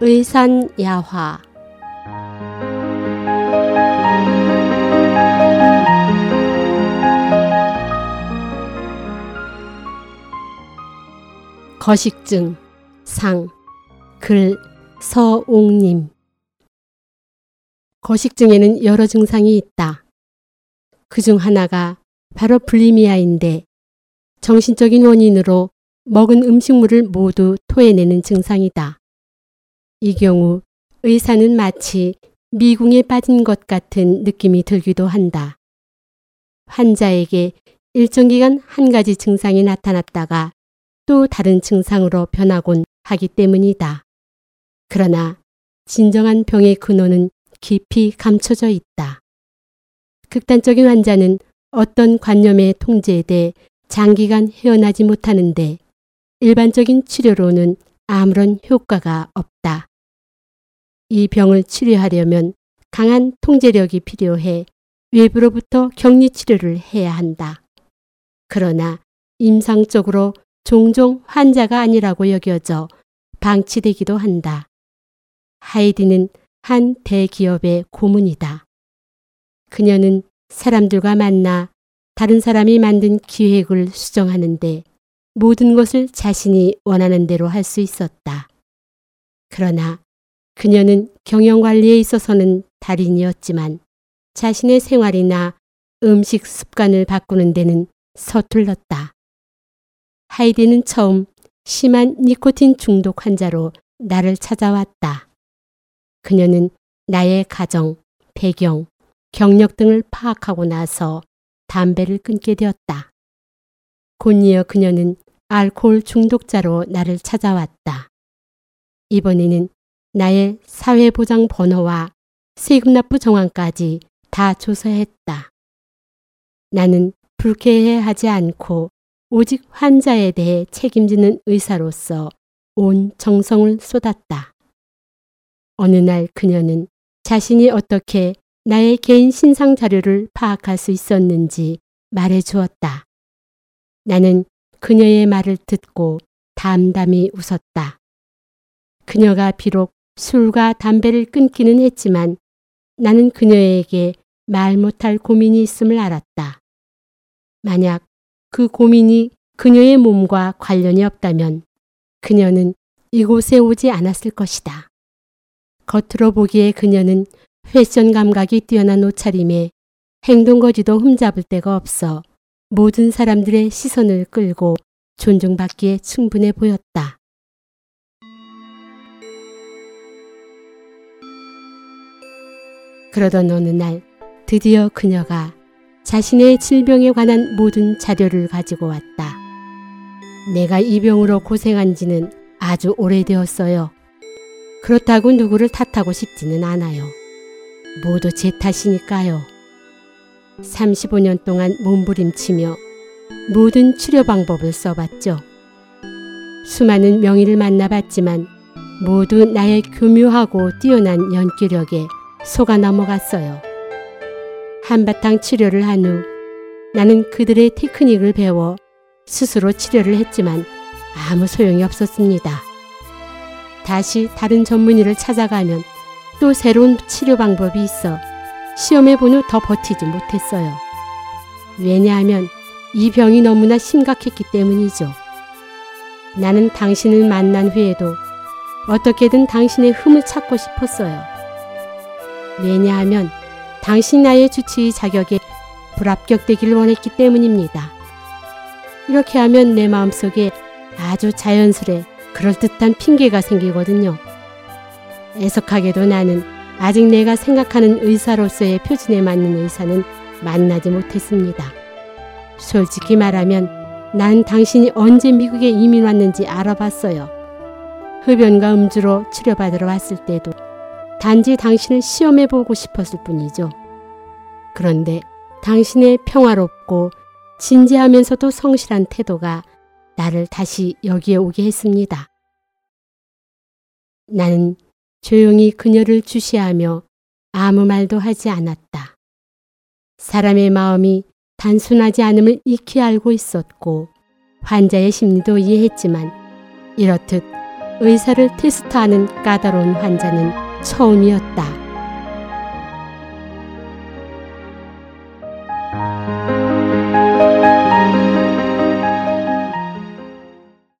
의산야화 거식증 상 글 서옥님 거식증에는 여러 증상이 있다. 그 중 하나가 바로 불리미아인데 정신적인 원인으로 먹은 음식물을 모두 토해내는 증상이다. 이 경우 의사는 마치 미궁에 빠진 것 같은 느낌이 들기도 한다. 환자에게 일정 기간 한 가지 증상이 나타났다가 또 다른 증상으로 변하곤 하기 때문이다. 그러나 진정한 병의 근원은 깊이 감춰져 있다. 극단적인 환자는 어떤 관념의 통제에 장기간 헤어나지 못하는데 일반적인 치료로는 아무런 효과가 없다. 이 병을 치료하려면 강한 통제력이 필요해 외부로부터 격리 치료를 해야 한다. 그러나 임상적으로 종종 환자가 아니라고 여겨져 방치되기도 한다. 하이디는 한 대기업의 고문이다. 그녀는 사람들과 만나 다른 사람이 만든 기획을 수정하는데 모든 것을 자신이 원하는 대로 할 수 있었다. 그러나 그녀는 경영관리에 있어서는 달인이었지만 자신의 생활이나 음식 습관을 바꾸는 데는 서툴렀다. 하이디는 처음 심한 니코틴 중독 환자로 나를 찾아왔다. 그녀는 나의 가정, 배경, 경력 등을 파악하고 나서 담배를 끊게 되었다. 곧이어 그녀는 알코올 중독자로 나를 찾아왔다. 이번에는 나의 사회보장 번호와 세금 납부 정황까지 다 조사했다. 나는 불쾌해하지 않고 오직 환자에 대해 책임지는 의사로서 온 정성을 쏟았다. 어느 날 그녀는 자신이 어떻게 나의 개인 신상 자료를 파악할 수 있었는지 말해 주었다. 나는 그녀의 말을 듣고 담담히 웃었다. 그녀가 비록 술과 담배를 끊기는 했지만 나는 그녀에게 말 못할 고민이 있음을 알았다. 만약 그 고민이 그녀의 몸과 관련이 없다면 그녀는 이곳에 오지 않았을 것이다. 겉으로 보기에 그녀는 패션 감각이 뛰어난 옷차림에 행동거지도 흠잡을 데가 없어 모든 사람들의 시선을 끌고 존중받기에 충분해 보였다. 그러던 어느 날 드디어 그녀가 자신의 질병에 관한 모든 자료를 가지고 왔다. 내가 이 병으로 고생한 지는 아주 오래되었어요. 그렇다고 누구를 탓하고 싶지는 않아요. 모두 제 탓이니까요. 35년 동안 몸부림치며 모든 치료 방법을 써봤죠. 수많은 명의를 만나봤지만 모두 나의 교묘하고 뛰어난 연기력에 속아 넘어갔어요. 한바탕 치료를 한 후 나는 그들의 테크닉을 배워 스스로 치료를 했지만 아무 소용이 없었습니다. 다시 다른 전문의를 찾아가면 또 새로운 치료 방법이 있어 시험해 본 후 더 버티지 못했어요. 왜냐하면 이 병이 너무나 심각했기 때문이죠. 나는 당신을 만난 후에도 어떻게든 당신의 흠을 찾고 싶었어요. 왜냐하면 당신 나의 주치의 자격에 불합격되길 원했기 때문입니다. 이렇게 하면 내 마음속에 아주 자연스레 그럴듯한 핑계가 생기거든요. 애석하게도 나는 아직 내가 생각하는 의사로서의 표준에 맞는 의사는 만나지 못했습니다. 솔직히 말하면 난 당신이 언제 미국에 이민 왔는지 알아봤어요. 흡연과 음주로 치료받으러 왔을 때도 단지 당신을 시험해 보고 싶었을 뿐이죠. 그런데 당신의 평화롭고 진지하면서도 성실한 태도가 나를 다시 여기에 오게 했습니다. 나는 조용히 그녀를 주시하며 아무 말도 하지 않았다. 사람의 마음이 단순하지 않음을 익히 알고 있었고 환자의 심리도 이해했지만 이렇듯 의사를 테스트하는 까다로운 환자는 처음이었다.